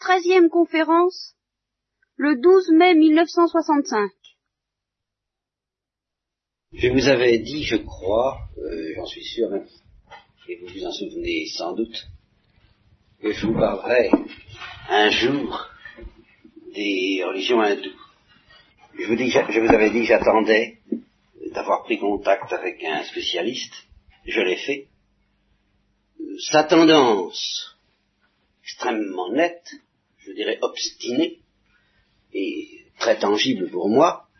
treizième conférence, le 12 mai 1965. Je vous avais dit, je crois, euh, j'en suis sûr, hein, et vous vous en souvenez sans doute, que je vous parlerai un jour des religions hindoues. Je vous, je vous avais dit j'attendais d'avoir pris contact avec un spécialiste, je l'ai fait. Sa tendance extrêmement nette, je dirais obstinée, et très tangible pour moi,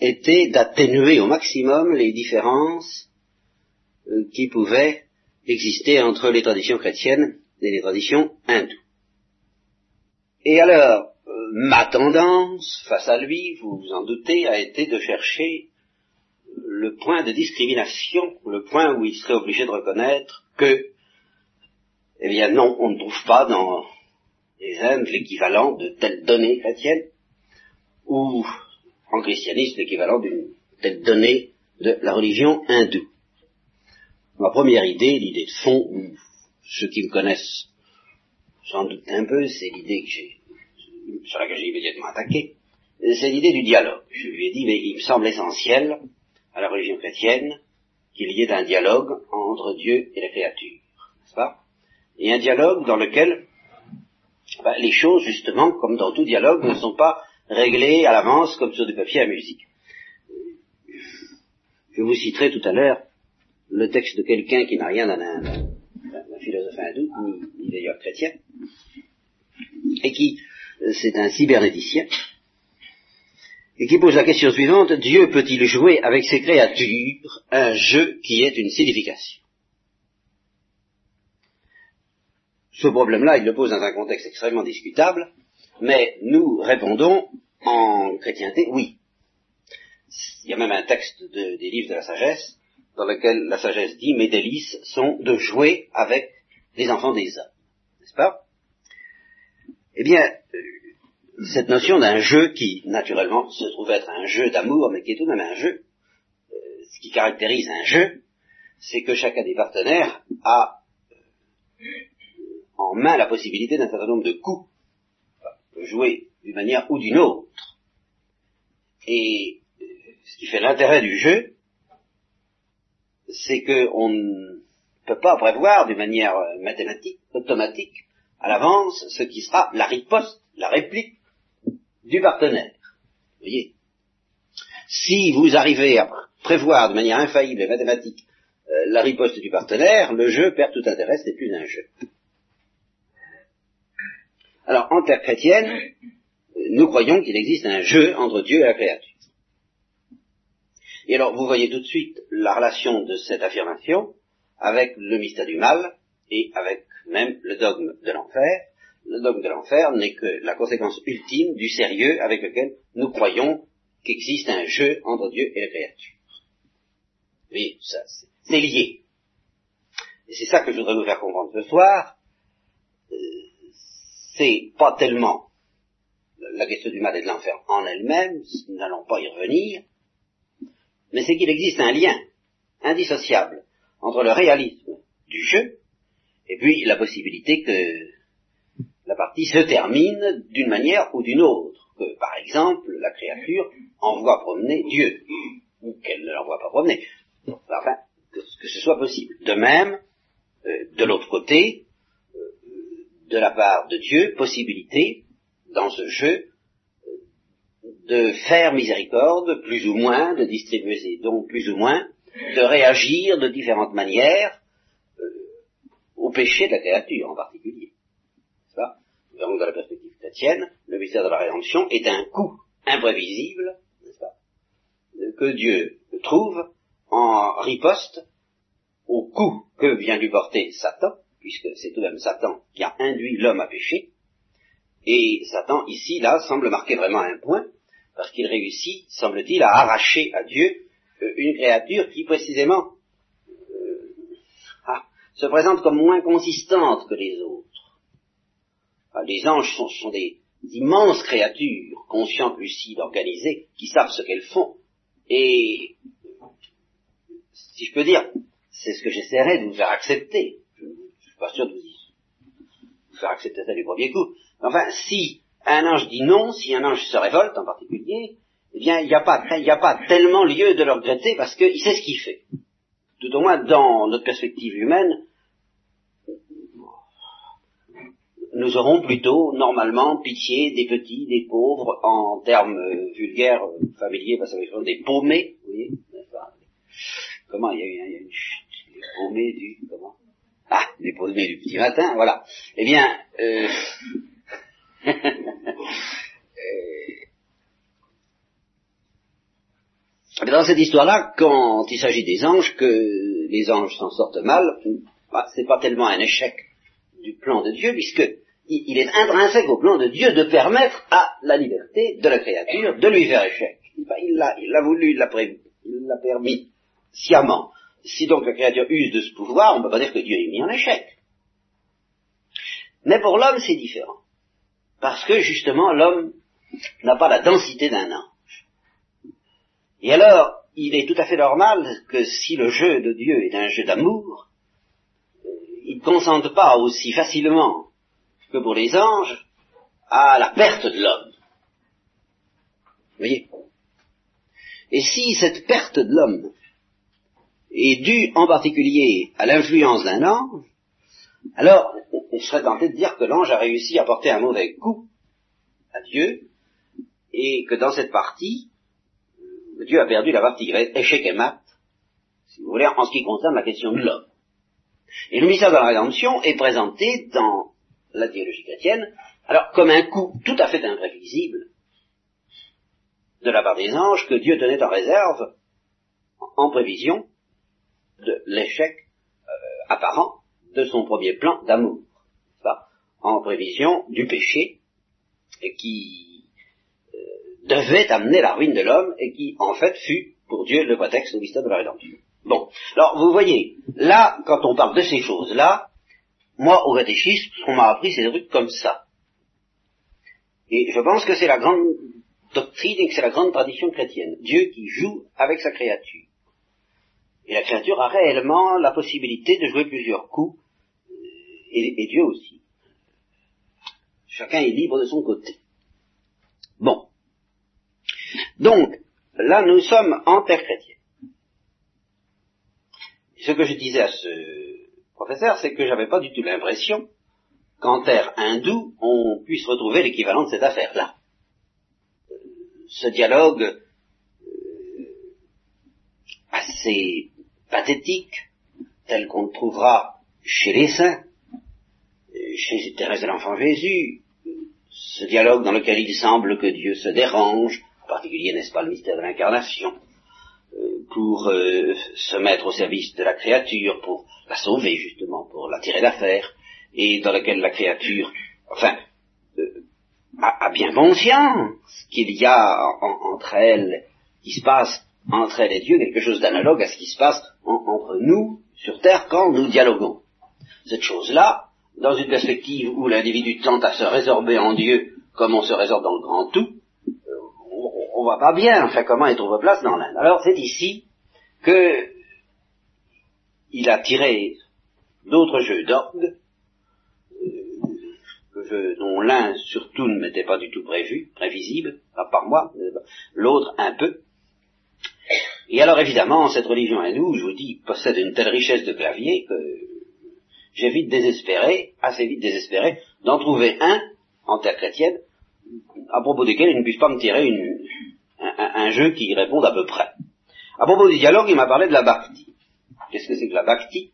était d'atténuer au maximum les différences euh, qui pouvaient exister entre les traditions chrétiennes et les traditions hindoues. Et alors, euh, ma tendance face à lui, vous vous en doutez, a été de chercher le point de discrimination, le point où il serait obligé de reconnaître que, eh bien non, on ne trouve pas dans les Indes l'équivalent de telle donnée chrétienne, ou en christianisme l'équivalent d'une telle donnée de la religion hindoue. Ma première idée, l'idée de fond, ceux qui me connaissent sans doute un peu, c'est l'idée que j'ai, sur laquelle j'ai immédiatement attaqué, c'est l'idée du dialogue. Je lui ai dit, mais il me semble essentiel à la religion chrétienne qu'il y ait un dialogue entre Dieu et la créature, Et un dialogue dans lequel ben, les choses, justement, comme dans tout dialogue, ne sont pas réglées à l'avance comme sur du papier à musique. Je vous citerai tout à l'heure le texte de quelqu'un qui n'a rien d'un philosophe hindou, ni, ni d'ailleurs chrétien, et qui, euh, c'est un cybernéticien, et qui pose la question suivante, Dieu peut-il jouer avec ses créatures? Un jeu qui est une signification Ce problème-là, il le pose dans un contexte extrêmement discutable, mais nous répondons en chrétienté, oui. Il y a même un texte de, des livres de la sagesse dans lequel la sagesse dit mes délices sont de jouer avec les enfants des hommes. N'est-ce pas? Eh bien, cette notion d'un jeu qui, naturellement, se trouve être un jeu d'amour, mais qui est tout de même un jeu, euh, ce qui caractérise un jeu, c'est que chacun des partenaires a euh, en main la possibilité d'un certain nombre de coups, peut jouer d'une manière ou d'une autre. Et ce qui fait l'intérêt du jeu, c'est qu'on ne peut pas prévoir d'une manière euh, mathématique, automatique, à l'avance, ce qui sera la riposte, la réplique du partenaire. Vous voyez? Si vous arrivez à prévoir de manière infaillible et mathématique euh, la riposte du partenaire, le jeu perd tout intérêt, ce n'est plus un jeu. Alors, en terre chrétienne, nous croyons qu'il existe un jeu entre Dieu et la créature. Et alors, vous voyez tout de suite la relation de cette affirmation avec le mystère du mal et avec même le dogme de l'enfer. Le dogme de l'enfer n'est que la conséquence ultime du sérieux avec lequel nous croyons qu'existe un jeu entre Dieu et la créature. Oui, ça, c'est lié. Et c'est ça que je voudrais vous faire comprendre ce soir. Euh, c'est pas tellement la question du mal et de l'enfer en elle-même, nous n'allons pas y revenir, mais c'est qu'il existe un lien indissociable entre le réalisme du jeu et puis la possibilité que la partie se termine d'une manière ou d'une autre, que par exemple la créature envoie promener Dieu, ou qu'elle ne l'envoie pas promener, enfin, que, ce soit possible. De même, euh, de l'autre côté, de la part de Dieu, possibilité, dans ce jeu, de faire miséricorde, plus ou moins, de distribuer ses dons, plus ou moins, de réagir de différentes manières euh, au péché de la créature en particulier. Ça, dans la perspective chrétienne, le mystère de la rédemption est un coup imprévisible, n'est-ce pas, que Dieu trouve en riposte au coup que vient lui porter Satan, puisque c'est tout de même Satan qui a induit l'homme à pécher, et Satan, ici, là, semble marquer vraiment un point, parce qu'il réussit, semble-t-il, à arracher à Dieu euh, une créature qui précisément euh, ah, se présente comme moins consistante que les autres. Ah, les anges sont, des immenses créatures, conscientes, lucides, organisées, qui savent ce qu'elles font. Et, si je peux dire, c'est ce que j'essaierai de vous faire accepter. Suis pas sûr de vous faire accepter ça du premier coup. Enfin, si un ange dit non, si un ange se révolte en particulier, eh bien, il n'y a, pas, tellement lieu de le regretter parce qu'il sait ce qu'il fait. Tout au moins, dans notre perspective humaine, nous aurons plutôt, normalement, pitié des petits, des pauvres, en termes vulgaires, familiers, parce que des paumés, vous voyez, Comment, il y a eu, une chute, les paumés du, comment? Ah, les paumés du petit matin, voilà. Eh bien, euh, dans cette histoire-là, quand il s'agit des anges, que les anges s'en sortent mal, bah, c'est pas tellement un échec du plan de Dieu, puisque il est intrinsèque au plan de Dieu de permettre à la liberté de la créature de lui faire échec. Il l'a voulu, il l'a permis sciemment. Si donc la créature use de ce pouvoir, on ne peut pas dire que Dieu est mis en échec. Mais pour l'homme, c'est différent. Parce que justement, l'homme n'a pas la densité d'un ange. Et alors, il est tout à fait normal que si le jeu de Dieu est un jeu d'amour, il ne consente pas aussi facilement que pour les anges à la perte de l'homme. Vous voyez? Et si cette perte de l'homme est due en particulier à l'influence d'un ange, alors on serait tenté de dire que l'ange a réussi à porter un mauvais coup à Dieu, et que dans cette partie, Dieu a perdu la partie échec et mat, si vous voulez, en ce qui concerne la question de l'homme. Et le mystère de la rédemption est présenté dans la théologie chrétienne, alors comme un coup tout à fait imprévisible de la part des anges que Dieu tenait en réserve en prévision de l'échec euh, apparent de son premier plan d'amour, en prévision du péché et qui euh, devait amener la ruine de l'homme et qui en fait fut pour Dieu le prétexte au mystère de la rédemption. Bon, alors vous voyez, là, quand on parle de ces choses-là, moi, au catéchisme, ce qu'on m'a appris, c'est des trucs comme ça. Et je pense que c'est la grande doctrine et que c'est la grande tradition chrétienne. Dieu qui joue avec sa créature. Et la créature a réellement la possibilité de jouer plusieurs coups, et, Dieu aussi. Chacun est libre de son côté. Bon. Donc, là, nous sommes en terre chrétienne. Ce que je disais à ce professeur, c'est que j'avais pas du tout l'impression qu'en terre hindoue, on puisse retrouver l'équivalent de cette affaire-là. Ce dialogue euh, assez pathétique, tel qu'on le trouvera chez les saints, chez Thérèse de l'Enfant Jésus, ce dialogue dans lequel il semble que Dieu se dérange, en particulier, n'est-ce pas, le mystère de l'incarnation, euh, pour euh, se mettre au service de la créature, pour la sauver justement, pour la tirer d'affaire, et dans lequel la créature, enfin, euh, a, bien conscience qu'il y a entre elles, qui se passe entre elle et Dieu, quelque chose d'analogue à ce qui se passe entre nous sur Terre quand nous dialoguons. Cette chose-là, dans une perspective où l'individu tente à se résorber en Dieu comme on se résorbe dans le grand tout, on, voit pas bien, enfin, comment il trouve place dans l'Inde. Alors c'est ici que il a tiré d'autres jeux d'orgue, euh, dont l'un surtout ne m'était pas du tout prévu, prévisible, pas par moi, l'autre un peu. Et alors évidemment, cette religion hindoue, je vous dis, possède une telle richesse de clavier que j'ai vite désespéré, assez vite désespéré, d'en trouver un en terre chrétienne, à propos desquels il ne puisse pas me tirer un, jeu qui réponde à peu près. À propos du dialogue, il m'a parlé de la bhakti. Qu'est-ce que c'est que la bhakti?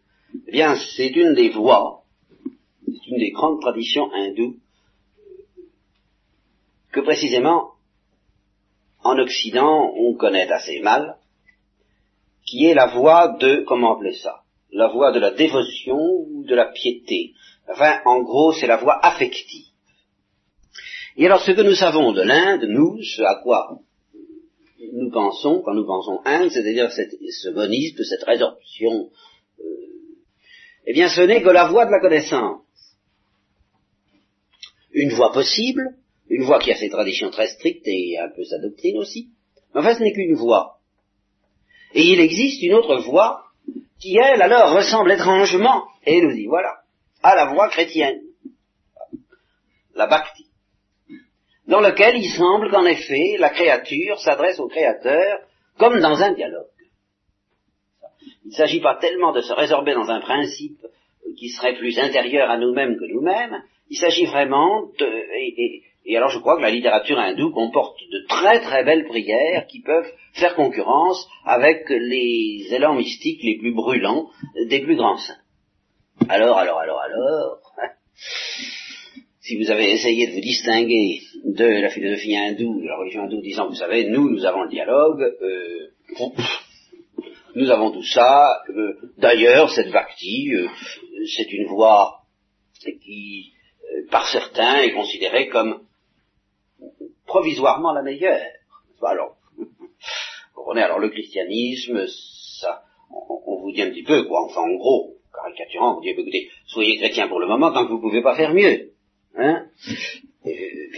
Eh bien, c'est une des voies, c'est une des grandes traditions hindoues que précisément en Occident on connaît assez mal, qui est la voie de, comment appeler ça La voie de la dévotion ou de la piété. Enfin, en gros, c'est la voie affective. Et alors, ce que nous savons de l'Inde, nous, ce à quoi nous pensons, quand nous pensons Inde, c'est-à-dire ce monisme, cette résorption, euh, eh bien, ce n'est que la voie de la connaissance. Une voie possible, une voie qui a ses traditions très strictes et un peu sa doctrine aussi, mais enfin, ce n'est qu'une voie. Et il existe une autre voie qui, elle, alors, ressemble étrangement, et nous dit, voilà, à la voie chrétienne. la bhakti, dans lequel il semble qu'en effet la créature s'adresse au créateur comme dans un dialogue. Il ne s'agit pas tellement de se résorber dans un principe qui serait plus intérieur à nous-mêmes que nous-mêmes, il s'agit vraiment de... alors je crois que la littérature hindoue comporte de très très belles prières qui peuvent faire concurrence avec les élans mystiques les plus brûlants des plus grands saints. Alors, alors, alors, alors, si vous avez essayé de vous distinguer de la philosophie hindoue, de la religion hindoue, disant, vous savez, nous, nous avons le dialogue, euh, nous avons tout ça, euh, d'ailleurs, cette bhakti, euh, c'est une voie qui, euh, par certains, est considérée comme provisoirement la meilleure. Alors, vous comprenez, alors le christianisme, ça, on, vous dit un petit peu, quoi, enfin, en gros, caricaturant, on vous dit, écoutez, soyez chrétien pour le moment tant que vous ne pouvez pas faire mieux. Hein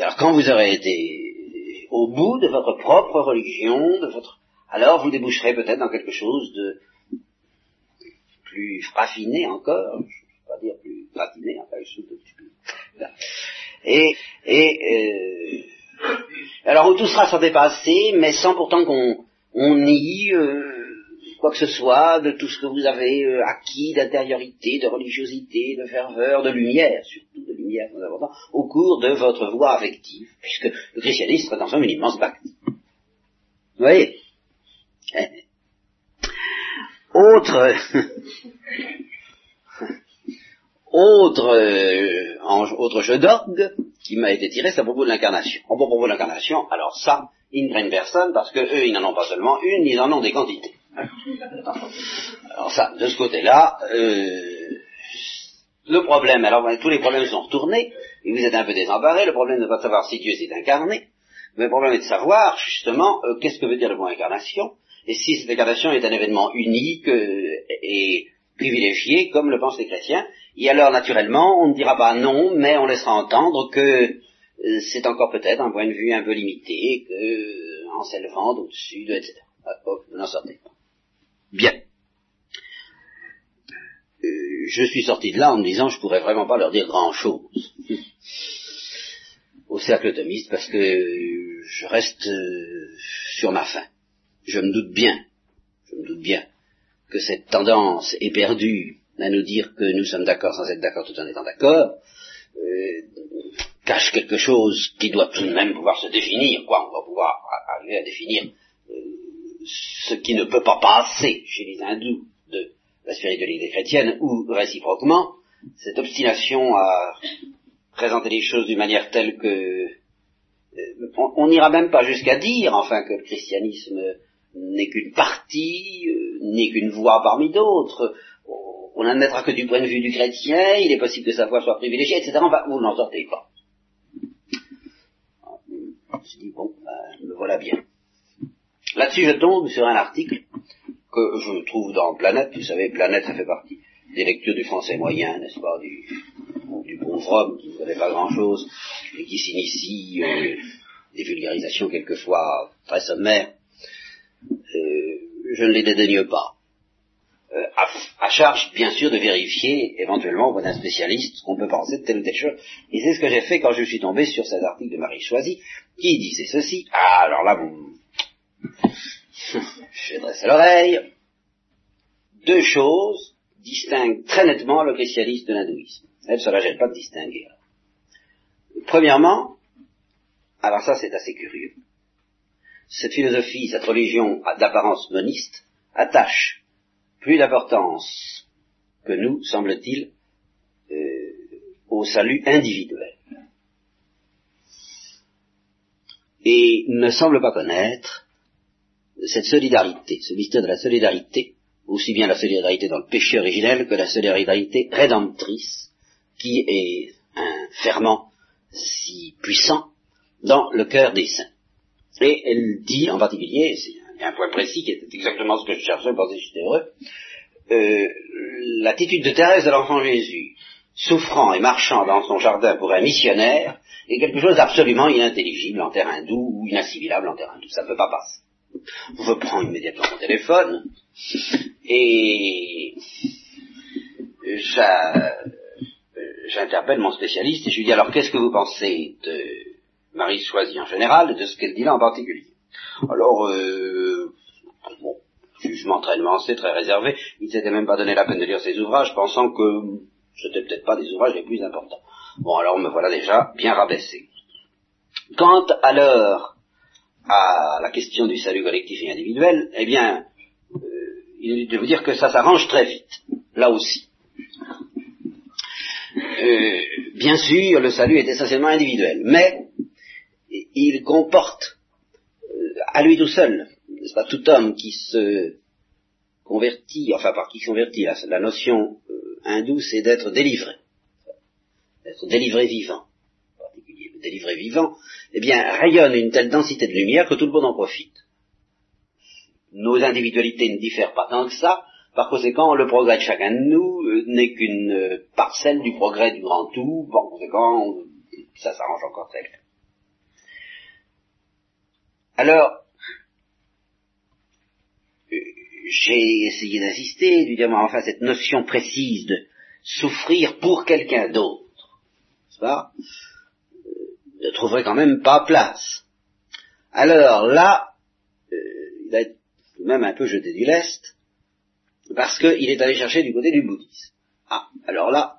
alors, quand vous aurez été au bout de votre propre religion, de votre alors vous déboucherez peut-être dans quelque chose de plus raffiné encore, je ne vais pas dire plus raffiné, enfin quelque chose de. Et, et euh, alors où tout sera sans dépasser, mais sans pourtant qu'on on nie euh, quoi que ce soit de tout ce que vous avez euh, acquis d'intériorité, de religiosité, de ferveur, de lumière, surtout de lumière très important, au cours de votre voie affective, puisque le christianisme est en somme une immense pacte. Vous voyez? Autre, autre, euh, autre jeu d'orgue qui m'a été tiré, c'est à propos de l'incarnation. À propos de l'incarnation, alors ça, ils ne craignent personne parce que eux, ils n'en ont pas seulement une, ils en ont des quantités. Alors ça, de ce côté-là, euh, le problème, alors tous les problèmes sont retournés, et vous êtes un peu désemparés, le problème de ne pas savoir si Dieu s'est incarné, mais le problème est de savoir, justement, euh, qu'est-ce que veut dire le mot incarnation, et si cette incarnation est un événement unique euh, et privilégié, comme le pensent les chrétiens, et alors naturellement, on ne dira pas non, mais on laissera entendre que euh, c'est encore peut-être un point de vue un peu limité, que euh, en s'élevant au-dessus de, etc. Ah, oh, vous n'en sortez pas. Bien. je suis sorti de là en me disant je pourrais vraiment pas leur dire grand-chose au cercle thomiste parce que je reste sur ma faim je me doute bien, je me doute bien que cette tendance éperdue à nous dire que nous sommes d'accord sans être d'accord tout en étant d'accord, euh, cache quelque chose qui doit tout de même pouvoir se définir, quoi. On va pouvoir arriver à définir euh, ce qui ne peut pas passer chez les hindous de la spiritualité chrétienne, ou réciproquement, cette obstination à présenter les choses d'une manière telle que euh, on n'ira même pas jusqu'à dire, enfin, que le christianisme n'est qu'une partie, euh, n'est qu'une voix parmi d'autres. On n'admettra que du point de vue du chrétien, il est possible que sa voix soit privilégiée, etc. Enfin, vous n'en sortez pas. Je me suis dit, bon, ben, me voilà bien. Là-dessus, je tombe sur un article que je trouve dans Planète. Vous savez, Planète, ça fait partie des lectures du français moyen, n'est-ce pas, du, du pauvre homme qui ne connaît pas grand-chose et qui s'initie euh, des vulgarisations quelquefois très sommaires je ne les dédaigne pas. Euh, à, charge, bien sûr, de vérifier éventuellement auprès d'un spécialiste ce qu'on peut penser de telle ou telle chose. Et c'est ce que j'ai fait quand je suis tombé sur cet article de Marie Choisy, qui disait ceci. Ah, alors là, vous... J'ai dressé l'oreille. Deux choses distinguent très nettement le christianisme de l'hindouisme. Elle, cela gêne pas de distinguer. Premièrement, alors ça c'est assez curieux, cette philosophie, cette religion d'apparence moniste, attache plus d'importance que nous, semble-t-il, euh, au salut individuel. Et ne semble pas connaître cette solidarité, ce mystère de la solidarité, aussi bien la solidarité dans le péché originel que la solidarité rédemptrice, qui est un ferment si puissant dans le cœur des saints. Et elle dit en particulier, c'est un point précis qui était exactement ce que je cherchais, parce que j'étais heureux, euh, l'attitude de Thérèse de l'enfant Jésus, souffrant et marchant dans son jardin pour un missionnaire, est quelque chose d'absolument inintelligible en terrain doux ou inassimilable en terrain doux. Ça ne peut pas passer. Je prends immédiatement mon téléphone et j'interpelle mon spécialiste et je lui dis alors qu'est-ce que vous pensez de Marie Choisy en général et de ce qu'elle dit là en particulier Alors, euh, bon, jugement très nuancé, très réservé, il ne s'était même pas donné la peine de lire ses ouvrages, pensant que c'était peut-être pas des ouvrages les plus importants. Bon, alors me voilà déjà bien rabaissé. Quant alors à la question du salut collectif et individuel, eh bien, euh, il est de vous dire que ça s'arrange très vite, là aussi. Euh, bien sûr, le salut est essentiellement individuel, mais il comporte euh, à lui tout seul, n'est-ce pas, tout homme qui se convertit, enfin par qui se convertit, la, notion euh, hindoue c'est d'être délivré, d'être délivré vivant, en particulier le délivré vivant, eh bien rayonne une telle densité de lumière que tout le monde en profite. Nos individualités ne diffèrent pas tant que ça, par conséquent, le progrès de chacun de nous euh, n'est qu'une parcelle du progrès du grand tout. Par conséquent, ça s'arrange encore bien. Alors, euh, j'ai essayé d'insister, de dire, enfin, cette notion précise de souffrir pour quelqu'un d'autre, n'est-ce pas, ne trouverait quand même pas place. Alors là, il va être même un peu jeté du lest, parce qu'il est allé chercher du côté du bouddhisme. Ah, alors là,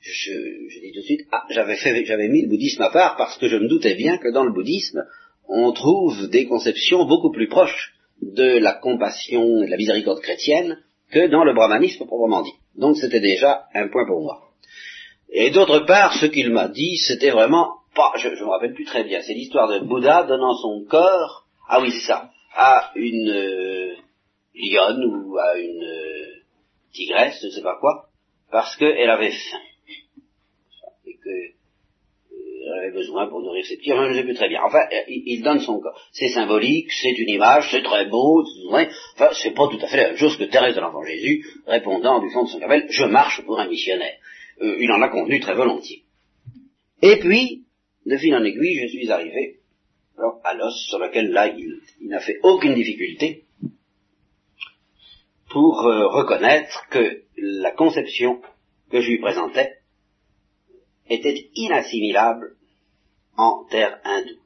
je, dis tout de suite, ah, j'avais j'avais mis le bouddhisme à part parce que je me doutais bien que dans le bouddhisme, on trouve des conceptions beaucoup plus proches de la compassion et de la miséricorde chrétienne que dans le brahmanisme proprement dit. Donc c'était déjà un point pour moi. Et d'autre part, ce qu'il m'a dit, c'était vraiment pas, je me rappelle plus très bien, c'est l'histoire de Bouddha donnant son corps, ah oui c'est ça, à une, euh, lionne ou à une euh, tigresse, je ne sais pas quoi, parce qu'elle avait faim. Euh, elle avait besoin pour nourrir ses petits, je ne sais plus très bien. Enfin, il, donne son corps. C'est symbolique, c'est une image, c'est très beau, enfin, c'est pas tout à fait la même chose que Thérèse de l'Enfant Jésus, répondant du fond de son cabelle, je marche pour un missionnaire. Euh, il en a convenu très volontiers. Et puis, de fil en aiguille, je suis arrivé alors, à l'os sur lequel là, il n'a fait aucune difficulté, pour euh, reconnaître que la conception que je lui présentais était inassimilable terre hindoue.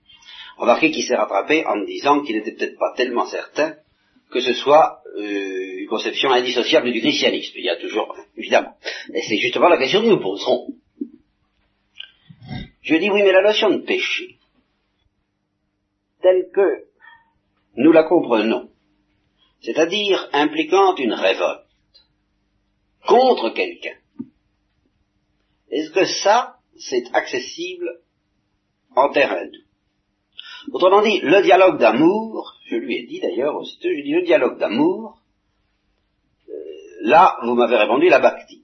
Remarquez qu'il s'est rattrapé en me disant qu'il n'était peut-être pas tellement certain que ce soit euh, une conception indissociable du christianisme. Il y a toujours, évidemment. Et c'est justement la question que nous poserons. Je dis oui, mais la notion de péché, telle que nous la comprenons, c'est-à-dire impliquant une révolte contre quelqu'un. Est-ce que ça, c'est accessible en terrain Autrement dit, le dialogue d'amour, je lui ai dit d'ailleurs je lui ai dit le dialogue d'amour, euh, là, vous m'avez répondu la bhakti.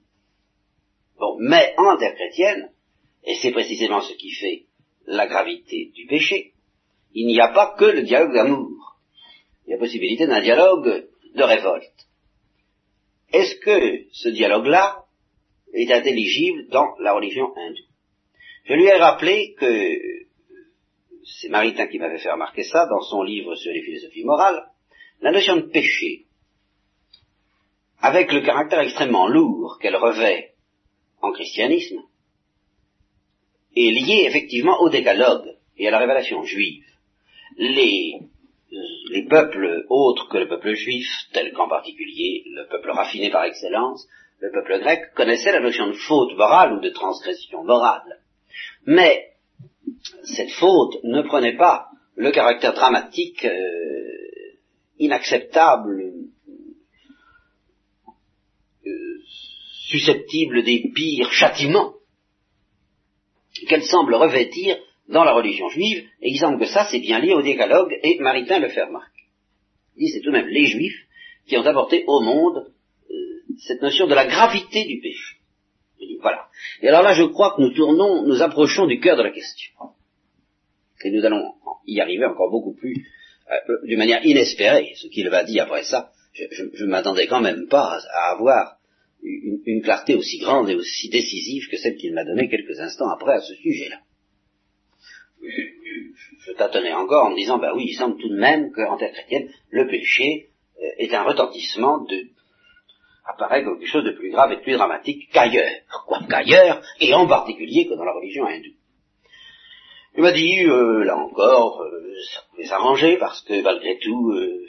Bon, mais en terre chrétienne, et c'est précisément ce qui fait la gravité du péché, il n'y a pas que le dialogue d'amour il y a possibilité d'un dialogue de révolte. Est-ce que ce dialogue-là est intelligible dans la religion hindoue? Je lui ai rappelé que c'est Maritain qui m'avait fait remarquer ça dans son livre sur les philosophies morales, la notion de péché, avec le caractère extrêmement lourd qu'elle revêt en christianisme, est liée effectivement au décalogue et à la révélation juive. Les les peuples autres que le peuple juif, tels qu'en particulier le peuple raffiné par excellence, le peuple grec, connaissaient la notion de faute morale ou de transgression morale. Mais cette faute ne prenait pas le caractère dramatique, euh, inacceptable, euh, susceptible des pires châtiments qu'elle semble revêtir dans la religion juive, et il semble que ça, c'est bien lié au décalogue, et Maritain le fait remarquer. Il dit, c'est tout de même les juifs qui ont apporté au monde euh, cette notion de la gravité du péché. Voilà. Et alors là, je crois que nous tournons, nous approchons du cœur de la question. Et nous allons y arriver encore beaucoup plus, euh, d'une manière inespérée, ce qu'il va dire après ça. Je ne m'attendais quand même pas à avoir une, clarté aussi grande et aussi décisive que celle qu'il m'a donnée quelques instants après à ce sujet-là je tâtonnais encore en me disant, bah oui, il semble tout de même qu'en terre chrétienne, le péché euh, est un retentissement de, apparaît comme quelque chose de plus grave et de plus dramatique qu'ailleurs, quoi qu'ailleurs, et en particulier que dans la religion hindoue. Il m'a dit, euh, là encore, euh, ça pouvait s'arranger parce que malgré tout, euh,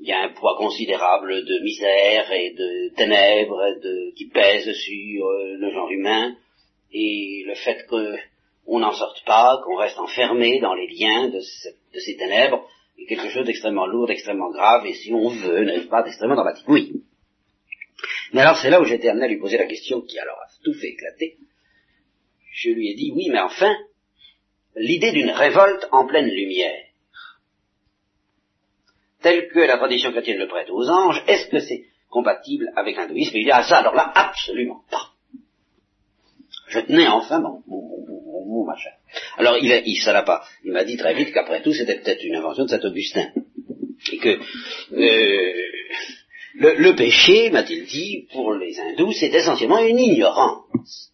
il y a un poids considérable de misère et de ténèbres qui pèse sur le genre humain, et le fait qu'on n'en sorte pas, qu'on reste enfermé dans les liens de, de ces ténèbres, est quelque chose d'extrêmement lourd, d'extrêmement grave, et si on veut, n'est-ce pas, d'extrêmement dramatique. Oui. Mais alors c'est là où j'étais amené à lui poser la question qui alors a tout fait éclater. Je lui ai dit, oui, mais enfin, l'idée d'une révolte en pleine lumière, telle que la tradition chrétienne le prête aux anges, est-ce que c'est compatible avec l'hindouisme? Il dit, ah ça, alors là, absolument pas. Je tenais enfin mon, mon, machin. Alors il, il ça l'a pas. Il m'a dit très vite qu'après tout, c'était peut-être une invention de saint Augustin. Et que euh, le, péché, m'a-t-il dit, pour les hindous, c'est essentiellement une ignorance.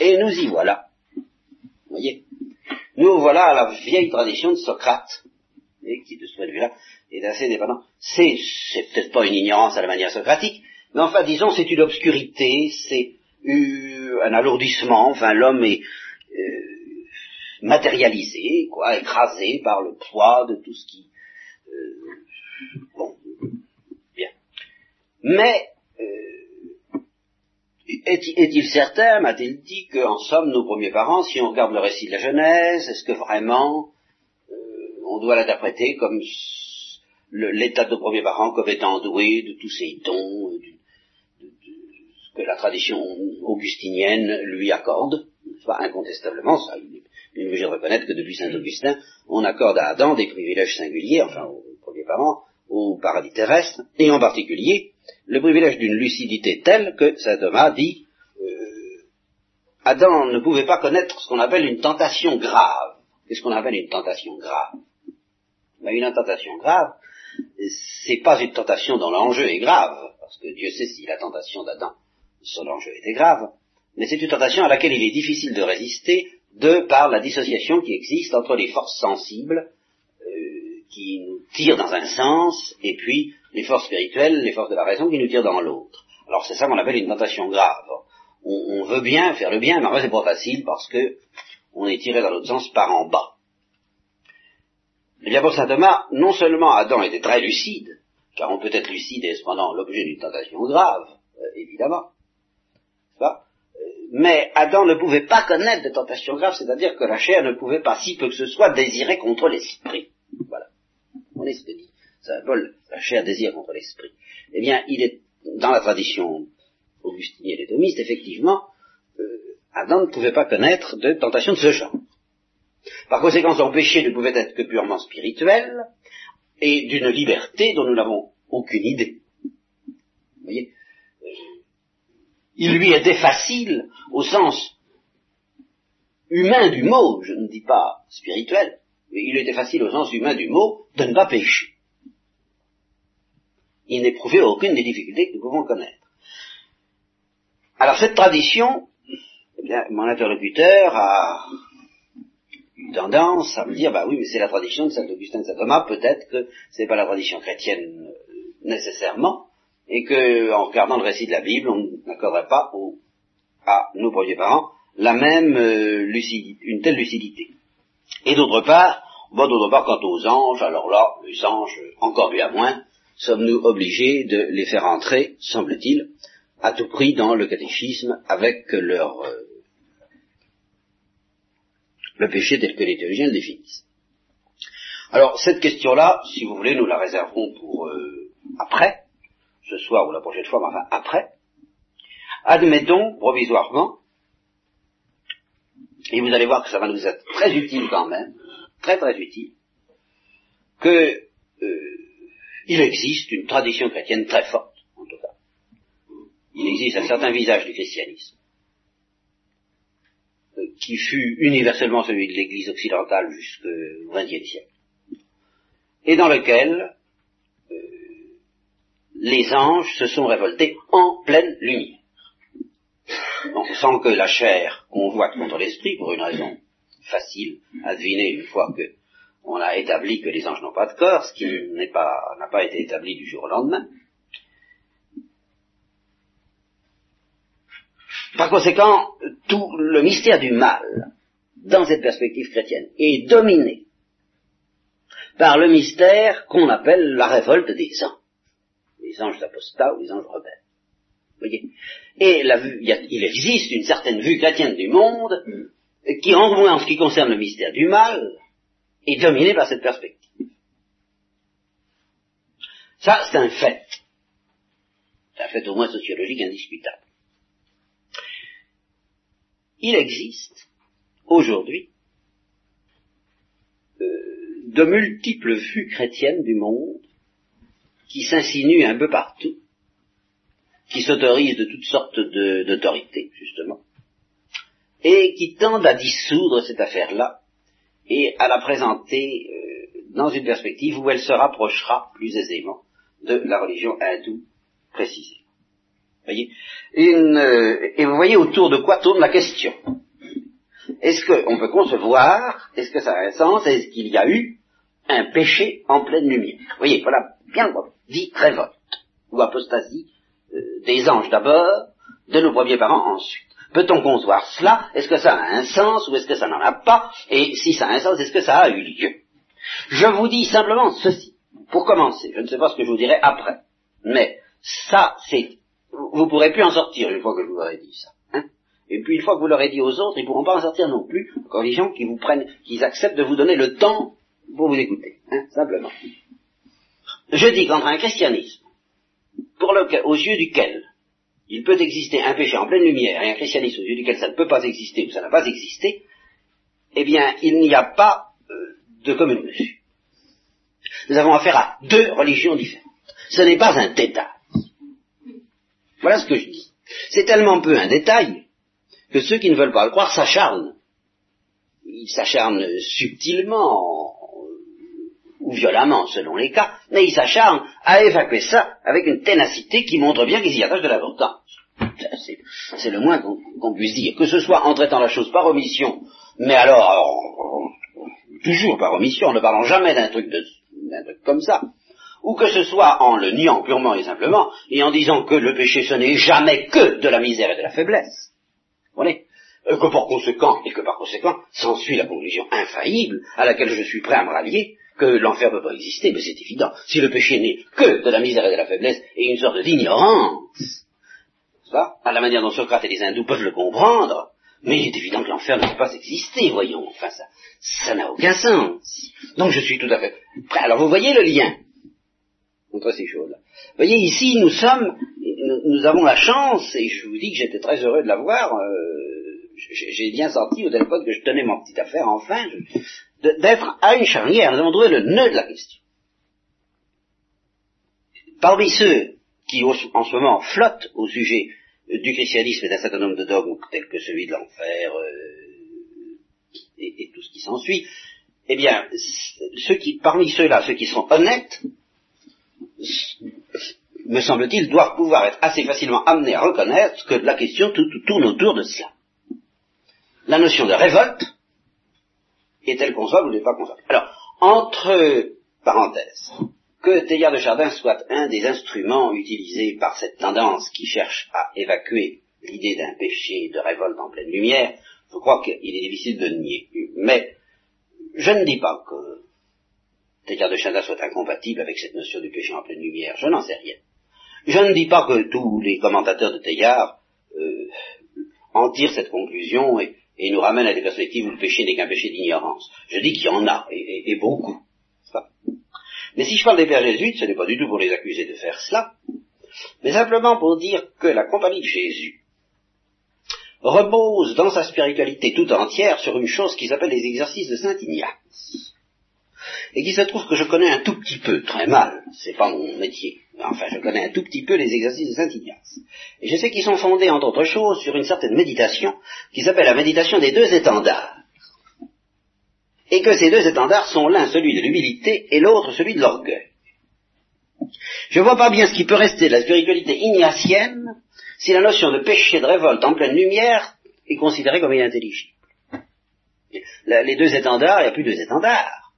Et nous y voilà voyez? Nous voilà à la vieille tradition de Socrate, et qui de ce point de vue-là est assez dépendant. C'est, peut-être pas une ignorance à la manière socratique, mais enfin disons c'est une obscurité, c'est un alourdissement, enfin l'homme est euh, matérialisé, quoi, écrasé par le poids de tout ce qui... Euh, bon. Mais est-il certain, m'a-t-il dit, qu'en somme, nos premiers parents, si on regarde le récit de la Genèse, est-ce que vraiment euh, on doit l'interpréter comme l'état de nos premiers parents comme étant doué de tous ces dons, de, ce que la tradition augustinienne lui accorde? Pas incontestablement, ça, il est obligé de reconnaître que depuis saint Augustin, on accorde à Adam des privilèges singuliers, enfin aux premiers parents, au paradis terrestre, et en particulier le privilège d'une lucidité telle que saint Thomas dit euh, Adam ne pouvait pas connaître ce qu'on appelle une tentation grave. Qu'est-ce qu'on appelle une tentation grave? Ben, Une tentation grave, c'est pas une tentation dont l'enjeu est grave, parce que Dieu sait si la tentation d'Adam, son enjeu était grave, mais c'est une tentation à laquelle il est difficile de résister de par la dissociation qui existe entre les forces sensibles euh, qui nous tirent dans un sens et puis les forces spirituelles, les forces de la raison qui nous tirent dans l'autre. Alors c'est ça qu'on appelle une tentation grave. On, veut bien faire le bien, mais en fait c'est pas facile parce que on est tiré dans l'autre sens par en bas. Eh bien saint Thomas, non seulement Adam était très lucide, car on peut être lucide et cependant l'objet d'une tentation grave, euh, évidemment, pas euh, mais Adam ne pouvait pas connaître de tentation grave, c'est-à-dire que la chair ne pouvait pas, si peu que ce soit, désirer contre l'esprit. Voilà. On est ce que dit symbole, la chair désir contre l'esprit, eh bien, il est, dans la tradition augustinienne et thomiste, effectivement, euh, Adam ne pouvait pas connaître de tentation de ce genre. Par conséquent, son péché ne pouvait être que purement spirituel et d'une liberté dont nous n'avons aucune idée. Vous voyez? Il lui était facile, au sens humain du mot, je ne dis pas spirituel, mais il était facile au sens humain du mot de ne pas pécher il n'éprouvait aucune des difficultés que nous pouvons connaître. Alors cette tradition, eh bien, mon interlocuteur a eu tendance à me dire, bah oui, mais c'est la tradition de saint Augustin de saint Thomas, peut-être que ce n'est pas la tradition chrétienne euh, nécessairement, et que en regardant le récit de la Bible, on n'accorderait pas à nos premiers parents la même euh, lucidité, une telle lucidité. Et d'autre part, bon, d'autre part, quant aux anges, alors là, les anges, encore à moins, sommes-nous obligés de les faire entrer, semble-t-il, à tout prix dans le catéchisme avec leur euh, le péché tel que les théologiens le définissent. Alors cette question-là, si vous voulez, nous la réserverons pour euh, après, ce soir ou la prochaine fois, mais enfin après. Admettons provisoirement, et vous allez voir que ça va nous être très utile quand même, très très utile, que euh, il existe une tradition chrétienne très forte, en tout cas. Il existe un certain visage du christianisme, euh, qui fut universellement celui de l'Église occidentale jusqu'au XXe siècle, et dans lequel euh, les anges se sont révoltés en pleine lumière. sans que la chair convoite contre l'esprit, pour une raison facile à deviner une fois que on a établi que les anges n'ont pas de corps, ce qui n'a pas été établi du jour au lendemain. Par conséquent, tout le mystère du mal, dans cette perspective chrétienne, est dominé par le mystère qu'on appelle la révolte des anges, les anges apostats ou les anges rebelles. Vous voyez? Et la vue, il, existe une certaine vue chrétienne du monde mm. qui, en en ce qui concerne le mystère du mal, est dominée par cette perspective. Ça, c'est un fait. C'est un fait au moins sociologique indiscutable. Il existe, aujourd'hui, euh, de multiples vues chrétiennes du monde qui s'insinuent un peu partout, qui s'autorisent de toutes sortes d'autorités, justement, et qui tendent à dissoudre cette affaire-là et à la présenter euh, dans une perspective où elle se rapprochera plus aisément de la religion hindoue précisée. Voyez? Une, euh, et vous voyez autour de quoi tourne la question. Est-ce qu'on peut concevoir, est-ce que ça a un sens, est-ce qu'il y a eu un péché en pleine lumière? Vous voyez, voilà bien dit révolte, ou apostasie, euh, des anges d'abord, de nos premiers parents ensuite. Peut-on concevoir cela? Est-ce que ça a un sens ou est-ce que ça n'en a pas? Et si ça a un sens, est-ce que ça a eu lieu? Je vous dis simplement ceci. Pour commencer, je ne sais pas ce que je vous dirai après, mais ça, c'est, vous ne pourrez plus en sortir une fois que je vous aurai dit ça. Hein et puis une fois que vous l'aurez dit aux autres, ils ne pourront pas en sortir non plus, encore les gens qui vous prennent, qui acceptent de vous donner le temps pour vous écouter, hein, simplement. Je dis qu'entre un christianisme, pour aux yeux duquel il peut exister un péché en pleine lumière et un christianisme aux yeux duquel ça ne peut pas exister ou ça n'a pas existé, eh bien, il n'y a pas euh, de commune. Nous avons affaire à deux religions différentes. Ce n'est pas un détail. Voilà ce que je dis. C'est tellement peu un détail que ceux qui ne veulent pas le croire s'acharnent. Ils s'acharnent subtilement ou violemment selon les cas, mais ils s'acharnent à évacuer ça avec une ténacité qui montre bien qu'ils y attachent de l'importance. C'est le moins qu'on puisse dire. Que ce soit en traitant la chose par omission, mais alors, toujours par omission, ne parlant jamais d'un truc, truc comme ça, ou que ce soit en le niant purement et simplement, et en disant que le péché ce n'est jamais que de la misère et de la faiblesse. Vous voyez? Euh, que par conséquent, et que par conséquent, s'ensuit la conclusion infaillible à laquelle je suis prêt à me rallier, que l'enfer ne peut pas exister, mais c'est évident. Si le péché n'est que de la misère et de la faiblesse et une sorte d'ignorance, à la manière dont Socrate et les hindous peuvent le comprendre, mais il est évident que l'enfer ne peut pas exister, voyons. Enfin, ça, ça n'a aucun sens. Donc je suis tout à fait prêt. Alors vous voyez le lien entre ces choses-là. Vous voyez, ici, nous sommes, nous, avons la chance, et je vous dis que j'étais très heureux de l'avoir, euh, j'ai bien senti au téléphone que je tenais mon petite affaire enfin, d'être à une charnière. Nous avons trouvé le nœud de la question. Parmi ceux qui en ce moment flottent au sujet du christianisme et d'un certain nombre de dogmes tels que celui de l'enfer euh, et, tout ce qui s'ensuit, eh bien, ceux qui, parmi ceux-là, ceux qui sont honnêtes, me semble-t-il, doivent pouvoir être assez facilement amenés à reconnaître que la question tourne autour de cela. La notion de révolte est-elle concevable ou n'est pas concevable Alors, entre parenthèses, que Théard de Chardin soit un des instruments utilisés par cette tendance qui cherche à évacuer l'idée d'un péché de révolte en pleine lumière, je crois qu'il est difficile de nier. Mais je ne dis pas que Théard de Chardin soit incompatible avec cette notion du péché en pleine lumière, je n'en sais rien. Je ne dis pas que tous les commentateurs de Teilhard euh, en tirent cette conclusion et, nous ramènent à des perspectives où le péché n'est qu'un péché d'ignorance. Je dis qu'il y en a, et beaucoup. Mais si je parle des pères jésuites, ce n'est pas du tout pour les accuser de faire cela, mais simplement pour dire que la compagnie de Jésus repose dans sa spiritualité tout entière sur une chose qui s'appelle les exercices de Saint Ignace. Et qui se trouve que je connais un tout petit peu, très mal, c'est pas mon métier, enfin je connais un tout petit peu les exercices de Saint Ignace. Et je sais qu'ils sont fondés, entre autres choses, sur une certaine méditation qui s'appelle la méditation des deux étendards et que ces deux étendards sont l'un celui de l'humilité et l'autre celui de l'orgueil. Je vois pas bien ce qui peut rester de la spiritualité ignatienne si la notion de péché de révolte en pleine lumière est considérée comme inintelligible. Les deux étendards, il n'y a plus deux étendards.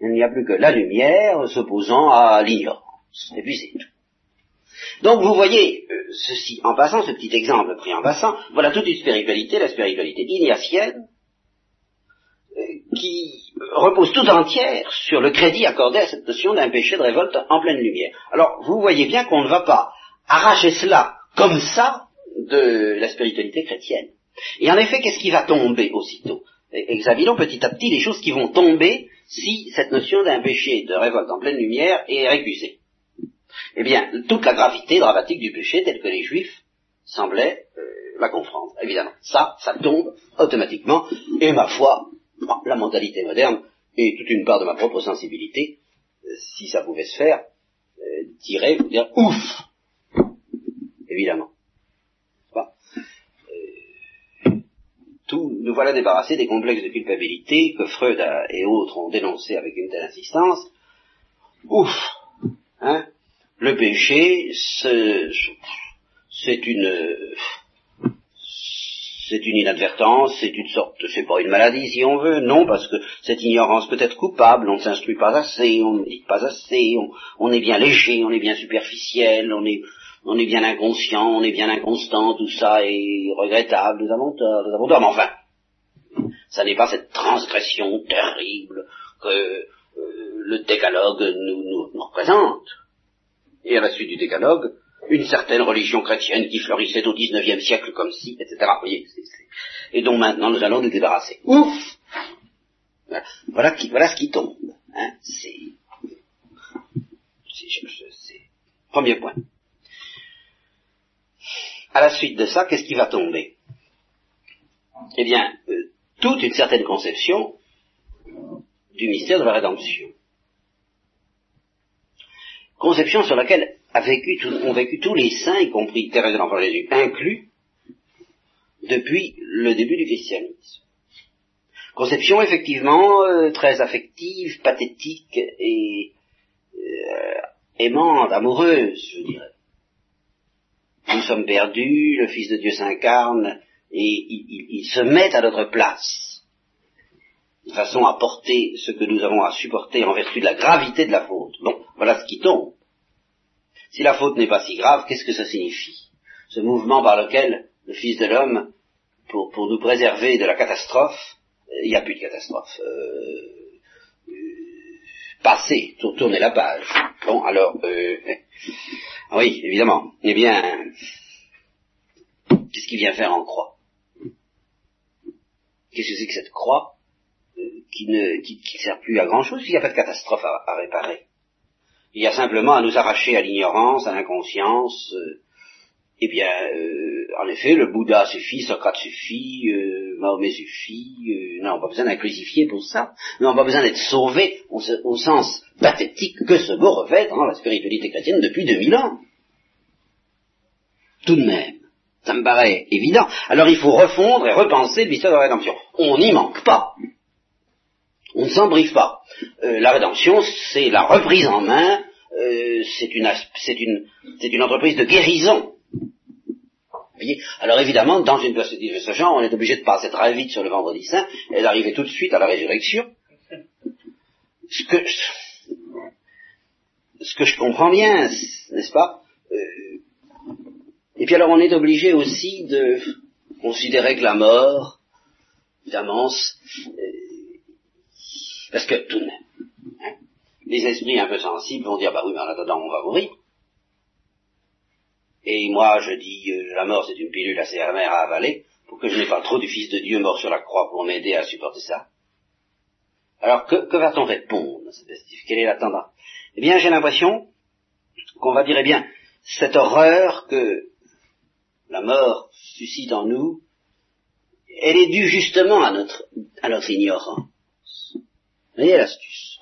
Il n'y a plus que la lumière s'opposant à l'ignorance. Et puis c'est tout. Donc vous voyez, euh, ceci, en passant, ce petit exemple pris en passant, voilà toute une spiritualité, la spiritualité ignatienne, qui repose tout entière sur le crédit accordé à cette notion d'un péché de révolte en pleine lumière. Alors vous voyez bien qu'on ne va pas arracher cela comme ça de la spiritualité chrétienne. Et en effet, qu'est-ce qui va tomber aussitôt? Examinons petit à petit les choses qui vont tomber si cette notion d'un péché de révolte en pleine lumière est récusée. Eh bien, toute la gravité dramatique du péché, telle que les Juifs semblaient euh, la comprendre, évidemment. Ça, ça tombe automatiquement, et ma foi, la mentalité moderne, et toute une part de ma propre sensibilité, euh, si ça pouvait se faire, euh, dirait, dire, ouf! Évidemment. tout, nous voilà débarrassés des complexes de culpabilité que Freud et autres ont dénoncés avec une telle insistance. Ouf! Hein? Le péché, c'est une c'est une inadvertance, c'est une sorte, c'est pas une maladie si on veut, non, parce que cette ignorance peut être coupable, on ne s'instruit pas assez, on ne dit pas assez, on, est bien léger, on est bien superficiel, on est, bien inconscient, on est bien inconstant, tout ça est regrettable, nous avons tort, nous avons tort, mais enfin, ça n'est pas cette transgression terrible que euh, le décalogue nous, représente. Et à la suite du décalogue, une certaine religion chrétienne qui florissait au XIXe siècle comme si, etc. et dont maintenant nous allons nous débarrasser. Ouf voilà, qui, voilà ce qui tombe. Hein, c'est, c'est, premier point. À la suite de ça, qu'est-ce qui va tomber? Eh bien, euh, toute une certaine conception du mystère de la rédemption. Conception sur laquelle a vécu ont vécu tous les saints, y compris Thérèse de l'Enfant Jésus inclus, depuis le début du christianisme. Conception effectivement euh, très affective, pathétique et euh, aimante, amoureuse, je dirais nous sommes perdus, le Fils de Dieu s'incarne et il, se met à notre place, de façon à porter ce que nous avons à supporter en vertu de la gravité de la faute. Bon, voilà ce qui tombe. Si la faute n'est pas si grave, qu'est-ce que ça signifie? Ce mouvement par lequel le Fils de l'homme, pour, nous préserver de la catastrophe, il n'y a plus de catastrophe. Euh, euh passé, tournez la page. Bon, alors, euh, oui, évidemment. Eh bien, qu'est-ce qu'il vient faire en croix? Qu'est-ce que c'est que cette croix euh, qui ne sert plus à grand-chose Il n'y a pas de catastrophe à, réparer? Il y a simplement à nous arracher à l'ignorance, à l'inconscience. Euh, eh bien, euh, en effet, le Bouddha suffit, Socrate suffit, Mahomet suffit. non, pas besoin d'inclusifier pour ça. Non, pas besoin d'être sauvé au, sens pathétique que ce mot revêt dans la spiritualité chrétienne depuis 2000 ans. Tout de même. Ça me paraît évident. Alors il faut refondre et repenser mystère de la rédemption. On n'y manque pas. On ne s'en prive pas. Euh, la rédemption, c'est la reprise en main, euh, c'est une, une, une entreprise de guérison. Vous voyez? Alors évidemment, dans une perspective de ce genre, on est obligé de passer très vite sur le vendredi saint et d'arriver tout de suite à la résurrection. Ce que, ce que je comprends bien, n'est-ce pas? Euh, Et puis alors on est obligé aussi de considérer que la mort, évidemment, parce que tout de même, hein, les esprits un peu sensibles vont dire, bah oui, mais en attendant, on va mourir. Et moi, je dis, euh, la mort, c'est une pilule assez amère à avaler, pour que je n'ai pas trop du Fils de Dieu mort sur la croix pour m'aider à supporter ça. Alors, que, va-t-on répondre Quelle est la eh bien, j'ai l'impression qu'on va dire, eh bien, cette horreur que la mort suscite en nous, elle est due justement à notre, à notre ignorance. Vous voyez l'astuce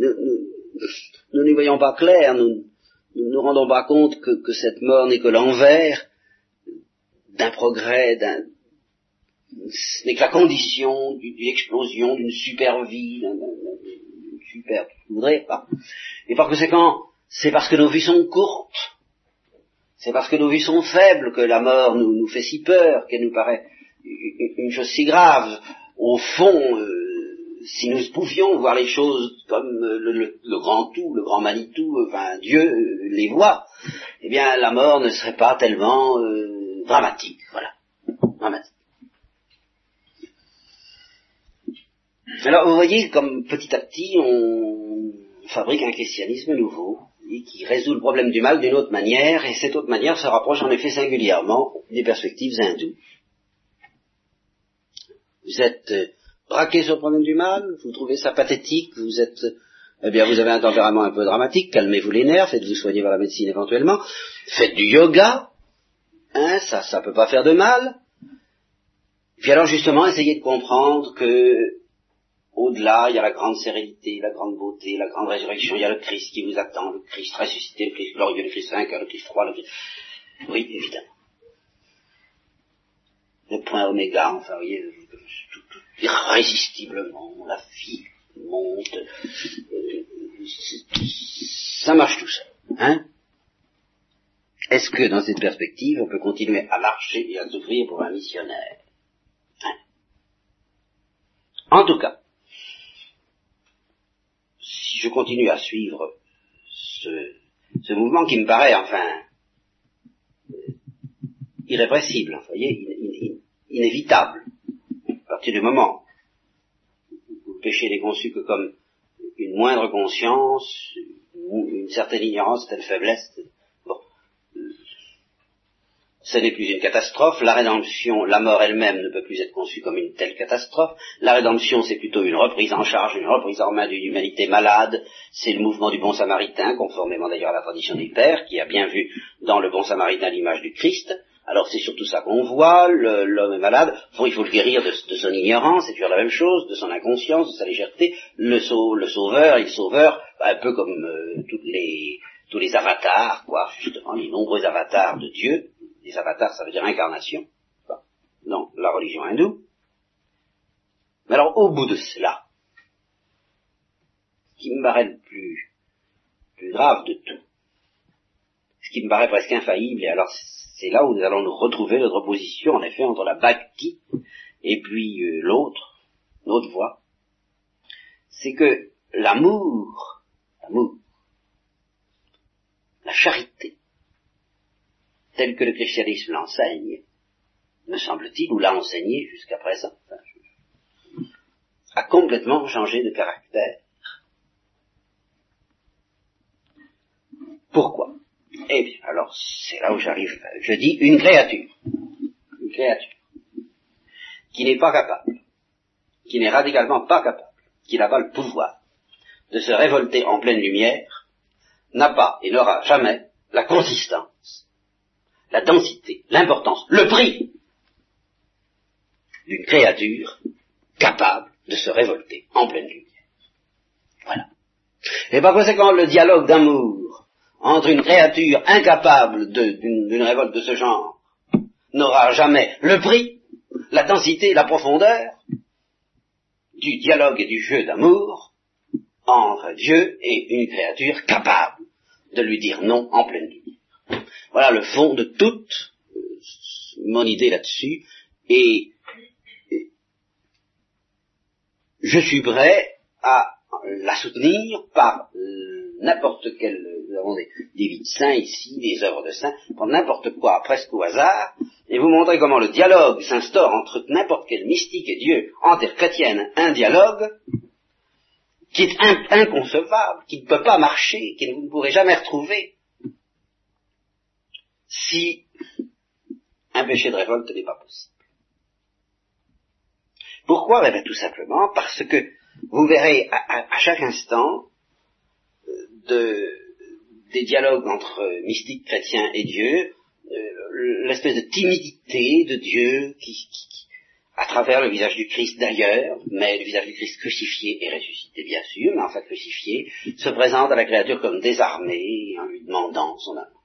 Nous n'y voyons pas clair, nous ne nous rendons pas compte que, cette mort n'est que l'envers d'un progrès, d'un, ce n'est que la condition d'une explosion, d'une super vie, super, je voudrais pas. Et par conséquent, c'est parce que nos vies sont courtes, c'est parce que nos vies sont faibles que la mort nous, nous fait si peur, qu'elle nous paraît une chose si grave. Au fond, euh, si nous pouvions voir les choses comme le, grand tout, le grand Manitou, enfin Dieu les voit, eh bien la mort ne serait pas tellement dramatique, voilà, dramatique. Alors vous voyez comme petit à petit on fabrique un christianisme nouveau et qui résout le problème du mal d'une autre manière et cette autre manière se rapproche en effet singulièrement des perspectives hindoues. Vous êtes euh, braqué sur le problème du mal, vous trouvez ça pathétique, vous êtes eh bien vous avez un tempérament un peu dramatique, calmez-vous les nerfs, faites-vous soigner par la médecine éventuellement, faites du yoga, hein, ça ça peut pas faire de mal. Puis alors justement essayez de comprendre que au-delà, il y a la grande sérénité, la grande beauté, la grande résurrection, il y a le Christ qui vous attend, le Christ ressuscité, le Christ glorieux, le Christ vainqueur, le Christ froid, le Christ... Oui, évidemment. Le point oméga, enfin, vous voyez, tout, tout, irrésistiblement, la vie monte, euh, ça marche tout seul, hein. Est-ce que dans cette perspective, on peut continuer à marcher et à souffrir pour un missionnaire hein? En tout cas, je continue à suivre ce, mouvement qui me paraît, enfin, irrépressible, vous voyez, inévitable, à partir du moment où le péché n'est conçu que comme une moindre conscience, une certaine ignorance, une faiblesse, ce n'est plus une catastrophe, la rédemption, la mort elle-même ne peut plus être conçue comme une telle catastrophe, la rédemption c'est plutôt une reprise en charge, une reprise en main d'une humanité malade, c'est le mouvement du bon samaritain, conformément d'ailleurs à la tradition des pères, qui a bien vu dans le bon samaritain l'image du Christ, alors c'est surtout ça qu'on voit, l'homme est malade, il faut le guérir de, son ignorance, c'est toujours la même chose, de son inconscience, de sa légèreté, le, sauveur, il sauveur, un peu comme euh, tous les avatars, quoi, justement, les nombreux avatars de Dieu, les avatars, ça veut dire incarnation, dans la religion hindoue. Mais alors, au bout de cela, ce qui me paraît le plus, plus grave de tout, ce qui me paraît presque infaillible, et alors c'est là où nous allons nous retrouver notre position, en effet, entre la bhakti et puis euh, l'autre, l'autre voie, c'est que l'amour, l'amour, la charité, tel que le christianisme l'enseigne, me semble-t-il, ou l'a enseigné jusqu'à présent, a complètement changé de caractère. Pourquoi? Eh bien, alors, c'est là où j'arrive. Je dis une créature. Une créature. Qui n'est pas capable, qui n'est radicalement pas capable, qui n'a pas le pouvoir de se révolter en pleine lumière, n'a pas et n'aura jamais la consistance la densité, l'importance, le prix d'une créature capable de se révolter en pleine lumière. Voilà. Et par conséquent, le dialogue d'amour entre une créature incapable d'une révolte de ce genre n'aura jamais le prix, la densité, la profondeur du dialogue et du jeu d'amour entre Dieu et une créature capable de lui dire non en pleine lumière. Voilà le fond de toute euh, mon idée là-dessus. Et, je suis prêt à la soutenir par euh, n'importe quel, nous avons des, des saints ici, des œuvres de saints, par n'importe quoi, presque au hasard, et vous montrer comment le dialogue s'instaure entre n'importe quel mystique et Dieu en terre chrétienne, un dialogue qui est inconcevable, qui ne peut pas marcher, que vous ne pourrez jamais retrouver si un péché de révolte n'est pas possible. Pourquoi? Eh bien tout simplement parce que vous verrez à, chaque instant euh, de, des dialogues entre mystiques chrétiens et Dieu, euh, l'espèce de timidité de Dieu qui, à travers le visage du Christ d'ailleurs, mais le visage du Christ crucifié et ressuscité bien sûr, mais enfin crucifié, se présente à la créature comme désarmée en lui demandant son amour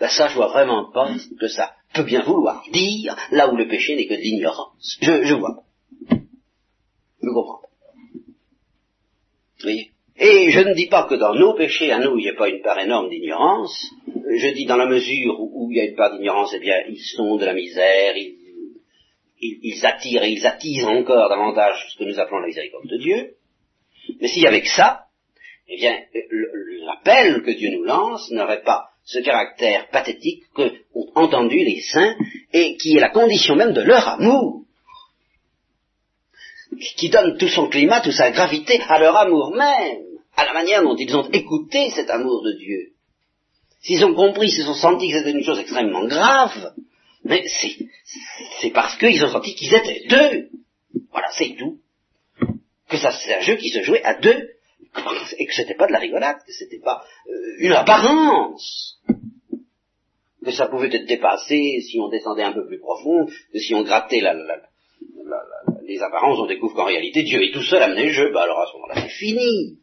ben ça je vois vraiment pas que ça peut bien vouloir dire là où le péché n'est que de l'ignorance. Je, je vois. Je comprends pas. voyez? Et je ne dis pas que dans nos péchés, à nous, il n'y a pas une part énorme d'ignorance. Je dis dans la mesure où, il y a une part d'ignorance, eh bien, ils sont de la misère, ils, attirent et ils attisent encore davantage ce que nous appelons la miséricorde de Dieu. Mais avait que ça, eh bien, l'appel que Dieu nous lance n'aurait pas ce caractère pathétique que ont entendu les saints et qui est la condition même de leur amour, qui donne tout son climat, toute sa gravité à leur amour même, à la manière dont ils ont écouté cet amour de Dieu. S'ils ont compris, s'ils ont senti que c'était une chose extrêmement grave, mais c'est parce qu'ils ont senti qu'ils étaient deux. Voilà, c'est tout. Que ça, c'est un jeu qui se jouait à deux, et que c'était pas de la rigolade, que c'était pas euh, une apparence. Que ça pouvait être dépassé si on descendait un peu plus profond, que si on grattait la, les apparences, on découvre qu'en réalité Dieu est tout seul à mener le jeu, bah alors à ce moment-là c'est fini.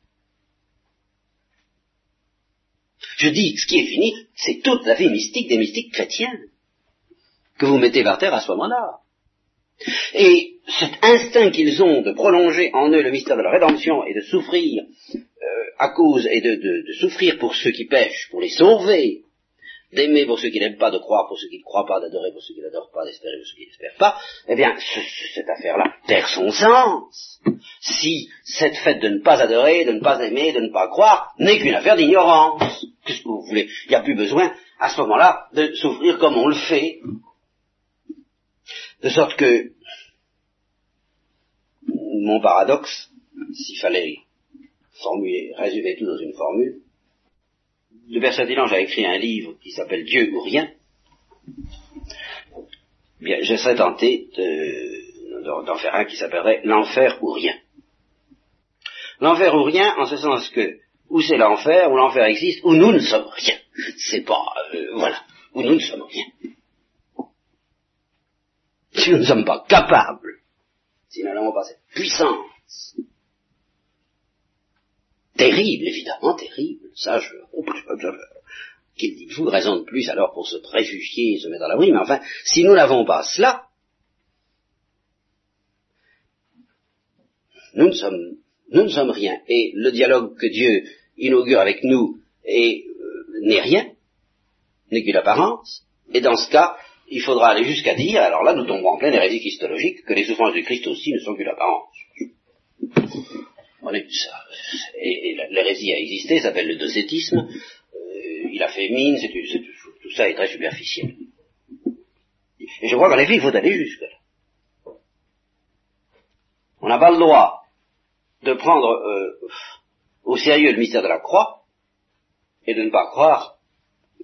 Je dis, ce qui est fini, c'est toute la vie mystique des mystiques chrétiens que vous mettez par terre à ce moment-là. Et cet instinct qu'ils ont de prolonger en eux le mystère de la rédemption et de souffrir euh, à cause et de, souffrir pour ceux qui pêchent, pour les sauver, d'aimer pour ceux qui n'aiment pas, de croire pour ceux qui ne croient pas, d'adorer pour ceux qui n'adorent pas, d'espérer pour ceux qui n'espèrent pas, eh bien, cette affaire-là perd son sens. Si cette fête de ne pas adorer, de ne pas aimer, de ne pas croire, n'est qu'une affaire d'ignorance. Qu'est-ce que vous voulez? Il n'y a plus besoin, à ce moment-là, de souffrir comme on le fait. De sorte que mon paradoxe, s'il fallait formuler, résumer tout dans une formule, le père Saint-Hilange a écrit un livre qui s'appelle Dieu ou rien. Bien, je serais tenté d'en faire un qui s'appellerait L'enfer ou rien. L'enfer ou rien, en ce sens que, où c'est l'enfer, où l'enfer existe, où nous ne sommes rien. C'est pas, euh, voilà, où nous ne sommes rien. Si nous ne sommes pas capables, si nous n'avons pas cette puissance, terrible, évidemment, terrible, ça je, qu'il dites-vous, raison de plus alors pour se préjuger et se mettre à l'abri, mais enfin, si nous n'avons pas cela, nous ne sommes, nous ne sommes rien. Et le dialogue que Dieu inaugure avec nous euh, n'est rien, n'est qu'une apparence, et dans ce cas, il faudra aller jusqu'à dire, alors là nous tombons en pleine hérésie christologique, que les souffrances du Christ aussi ne sont qu'une apparence. Ça. Et, l'hérésie a existé, s'appelle le docétisme, euh, il a fait mine, tout ça est très superficiel. Et je crois qu'en effet, il faut aller jusque-là. On n'a pas le droit de prendre euh, au sérieux le mystère de la croix et de ne pas croire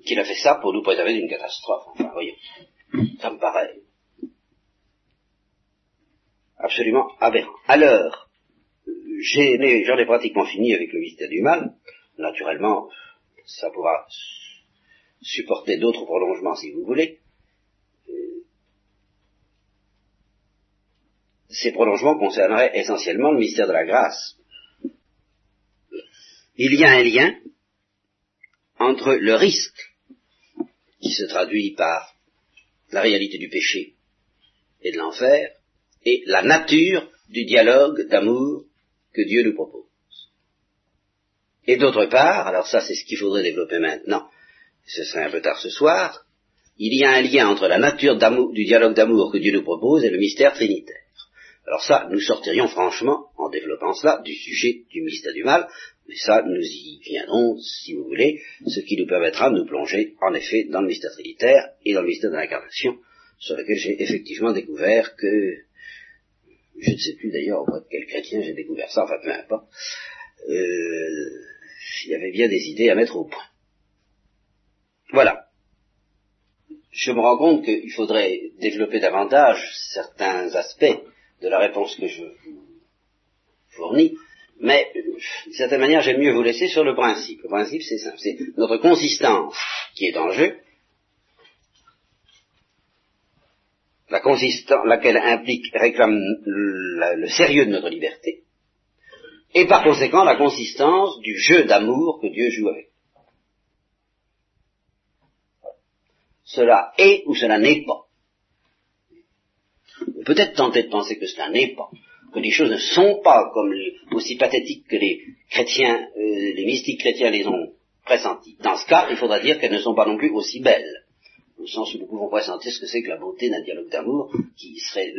qu'il a fait ça pour nous préserver d'une catastrophe. Enfin, voyons. Ça me paraît absolument aberrant. J'en ai, pratiquement fini avec le mystère du mal. Naturellement, ça pourra supporter d'autres prolongements si vous voulez. Ces prolongements concerneraient essentiellement le mystère de la grâce. Il y a un lien entre le risque qui se traduit par la réalité du péché et de l'enfer, et la nature du dialogue d'amour que Dieu nous propose. Et d'autre part, alors ça c'est ce qu'il faudrait développer maintenant, ce serait un peu tard ce soir, il y a un lien entre la nature du dialogue d'amour que Dieu nous propose et le mystère trinitaire. Alors ça, nous sortirions franchement, en développant cela, du sujet du mystère du mal, mais ça, nous y viendrons, si vous voulez, ce qui nous permettra de nous plonger, en effet, dans le mystère trinitaire et dans le mystère de l'incarnation, sur lequel j'ai effectivement découvert que, je ne sais plus d'ailleurs auprès de quel chrétien j'ai découvert ça, enfin peu importe, euh, il y avait bien des idées à mettre au point. Voilà. Je me rends compte qu'il faudrait développer davantage certains aspects de la réponse que je vous fournis, mais d'une certaine manière, j'aime mieux vous laisser sur le principe. Le principe, c'est simple, c'est notre consistance qui est en jeu, consistance, laquelle implique, réclame le sérieux de notre liberté, et par conséquent la consistance du jeu d'amour que Dieu joue avec. Cela est ou cela n'est pas. Peut-être tenter de penser que cela n'est pas que les choses ne sont pas comme aussi pathétiques que les chrétiens, euh, les mystiques chrétiens les ont pressentis. Dans ce cas, il faudra dire qu'elles ne sont pas non plus aussi belles. Au sens où nous pouvons ressentir ce que c'est que la beauté d'un dialogue d'amour qui serait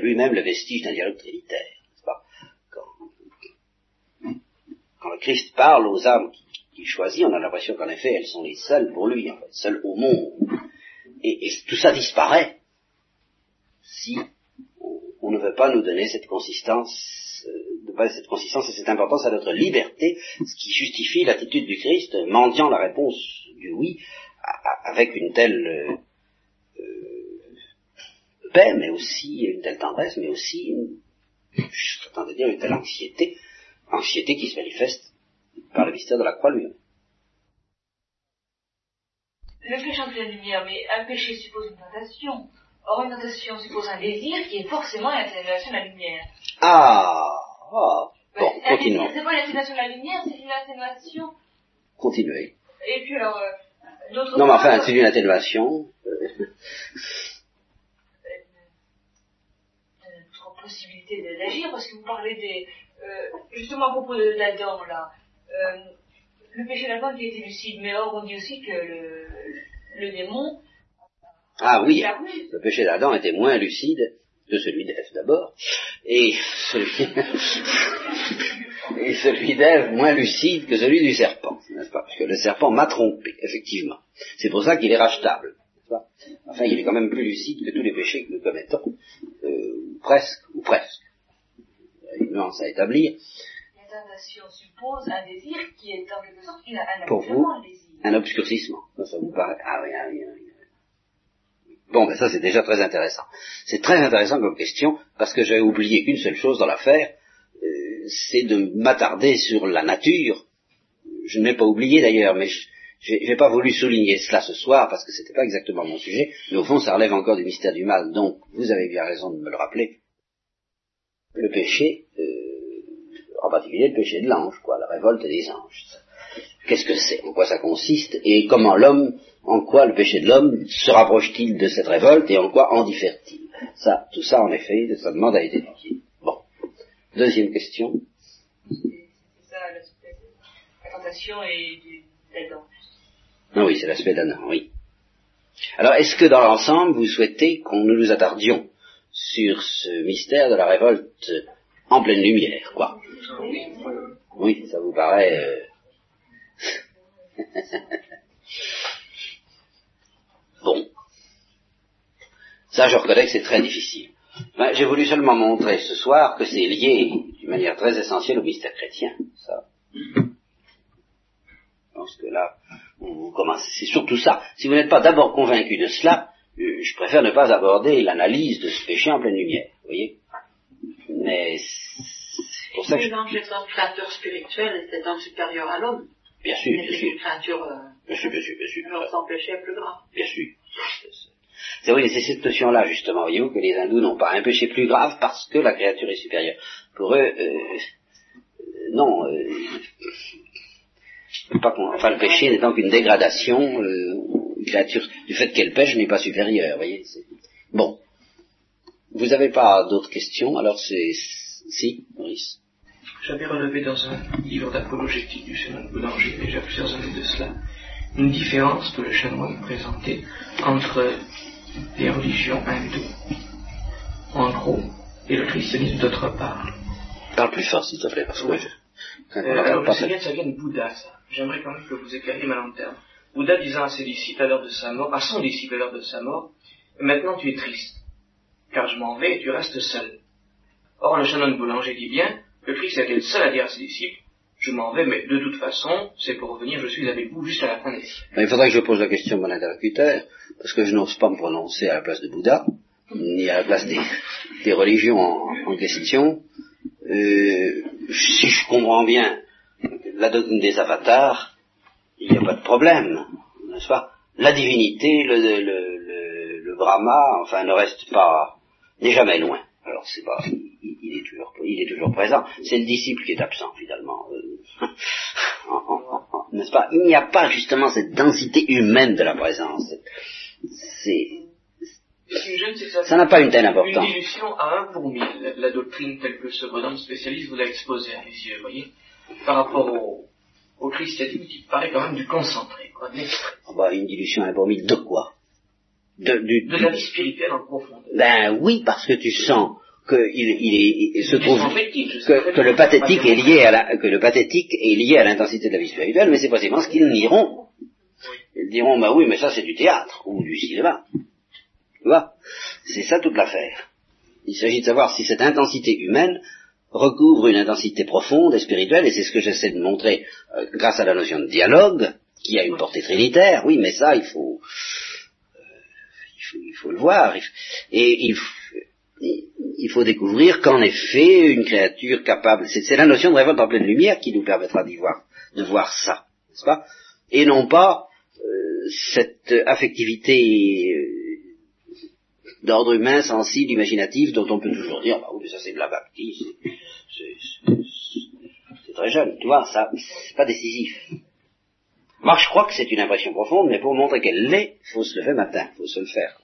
lui-même le vestige d'un dialogue trinitaire. Pas? Quand, le Christ parle aux âmes qu'il choisit, on a l'impression qu'en effet elles sont les seules pour lui, en fait, seules au monde. Et, tout ça disparaît si on ne veut pas nous donner cette consistance, euh, pas cette consistance et cette importance à notre liberté, ce qui justifie l'attitude du Christ, mendiant la réponse du oui, avec une telle euh, euh, paix, mais aussi une telle tendresse, mais aussi, une, je de dire, une telle anxiété, anxiété qui se manifeste par le mystère de la croix lui-même. Le péché entre la lumière, mais un péché suppose une tentation. Or, une tentation suppose un désir qui est forcément une atténuation de la lumière. Ah, ah. Bon, continuons. C'est pas une atténuation de la lumière, c'est une atténuation. Continuez. Et puis alors, euh, non, mais enfin, c'est une atténuation. Notre possibilité d'agir, parce que vous parlez des... Euh, justement à propos d'Adam, là, euh, le péché d'Adam qui était lucide, mais or on dit aussi que le, le démon... Ah oui, le péché d'Adam était moins lucide que celui d'Ève d'abord, et celui, et celui d'Ève moins lucide que celui du serpent, n'est-ce pas? Parce que le serpent m'a trompé, effectivement. C'est pour ça qu'il est rachetable, n'est-ce pas? Enfin, il est quand même plus lucide que tous les péchés que nous commettons, euh, presque, ou presque. Il y a une nuance à établir. Suppose un désir qui est en quelque sorte un Pour vous, un obscurcissement. Ça vous paraît Ah oui, ah oui, ah oui. Bon, ben ça c'est déjà très intéressant. C'est très intéressant comme question parce que j'avais oublié une seule chose dans l'affaire, euh, c'est de m'attarder sur la nature. Je ne l'ai pas oublié d'ailleurs, mais je n'ai pas voulu souligner cela ce soir parce que ce n'était pas exactement mon sujet, mais au fond ça relève encore du mystère du mal, donc vous avez bien raison de me le rappeler. Le péché, euh, en particulier le péché de l'ange, quoi, la révolte des anges. Qu'est-ce que c'est? En quoi ça consiste? Et comment l'homme en quoi le péché de l'homme se rapproche-t-il de cette révolte et en quoi en diffère-t-il? Ça, tout ça en effet, ça demande à être étudié. Bon. Deuxième question. C'est ça l'aspect de la tentation et d'Adam. Ah oui, c'est l'aspect d'Adam, oui. Alors, est-ce que dans l'ensemble, vous souhaitez qu'on nous nous attardions sur ce mystère de la révolte en pleine lumière, quoi? Oui, ça vous paraît... Euh... Bon. Ça, je reconnais que c'est très difficile. J'ai voulu seulement montrer ce soir que c'est lié d'une manière très essentielle au mystère chrétien. Ça. Je pense que là, vous commencez. C'est surtout ça. Si vous n'êtes pas d'abord convaincu de cela, euh, je préfère ne pas aborder l'analyse de ce péché en pleine lumière. Vous voyez Mais c'est pour ça que. L'ange est un créateur spirituel et c'est un supérieur à l'homme. Bien sûr, bien sûr. une. Euh, bien sûr, bien sûr, bien sûr. sans péché plus grave. Bien sûr. C'est oui, c'est cette notion-là, justement, voyez-vous, que les hindous n'ont pas un péché plus grave parce que la créature est supérieure. Pour eux, euh, non, euh, pas enfin, le péché n'étant qu'une dégradation, euh, une créature, du fait qu'elle pêche, n'est pas supérieure, voyez. Bon. Vous n'avez pas d'autres questions, alors c'est... Si, Maurice j'avais relevé dans un livre d'apologétique du chanoine Boulanger, déjà plusieurs années de cela, une différence que le chanoine présentait entre les religions hindoues, en gros, et le christianisme d'autre part. Parle plus fort, s'il te plaît, parce que oui. je... Euh, alors, ça vient, ça vient de Bouddha, ça. J'aimerais quand même que vous éclairiez ma lanterne. Bouddha disant à ses disciples à l'heure de sa mort, à son disciple à l'heure de sa mort, maintenant tu es triste, car je m'en vais et tu restes seul. Or, le chanoine boulanger dit bien, le Christ était le seul à dire à ses disciples, je m'en vais, mais de toute façon, c'est pour revenir, je suis avec vous jusqu'à la fin des siècles. Il faudrait que je pose la question à mon interlocuteur, parce que je n'ose pas me prononcer à la place de Bouddha, ni à la place des, religions en, question. Euh, si je comprends bien la doctrine des avatars, il n'y a pas de problème, n'est-ce pas? La divinité, le, le, le, le Brahma, enfin, ne reste pas, n'est jamais loin. Alors c'est pas, il, est toujours, présent. C'est le disciple qui est absent finalement. Euh, n'est-ce pas? Il n'y a pas justement cette densité humaine de la présence. C'est, ça n'a pas une telle importance. Une dilution à un pour mille, la, doctrine telle que ce bonhomme spécialiste vous l'a exposée à mes yeux, voyez, par rapport au, au christianisme qui paraît quand même du concentré, quoi, ah bah, Une dilution à un pour mille de quoi? De, du, de la vie spirituelle en profondeur. Ben oui, parce que tu sens que il, il, il se trouve que, que, le pathétique est lié à la, que le pathétique est lié à l'intensité de la vie spirituelle, mais c'est précisément ce qu'ils nieront. Ils diront, bah oui, mais ça c'est du théâtre ou du cinéma. Tu vois? C'est ça toute l'affaire. Il s'agit de savoir si cette intensité humaine recouvre une intensité profonde et spirituelle, et c'est ce que j'essaie de montrer euh, grâce à la notion de dialogue, qui a une portée trinitaire, oui, mais ça, il faut, euh, il, faut le voir, et il, il faut découvrir qu'en effet, une créature capable, c'est la notion de révolte en pleine lumière qui nous permettra d'y voir, de voir ça, n'est-ce pas? Et non pas euh, cette affectivité d'ordre humain, sensible, imaginatif, dont on peut toujours dire, bah oui, ça c'est de la baptise, c'est très jeune, tu vois, ça, c'est pas décisif. Moi, je crois que c'est une impression profonde, mais pour montrer qu'elle l'est, faut se lever matin, faut se le faire.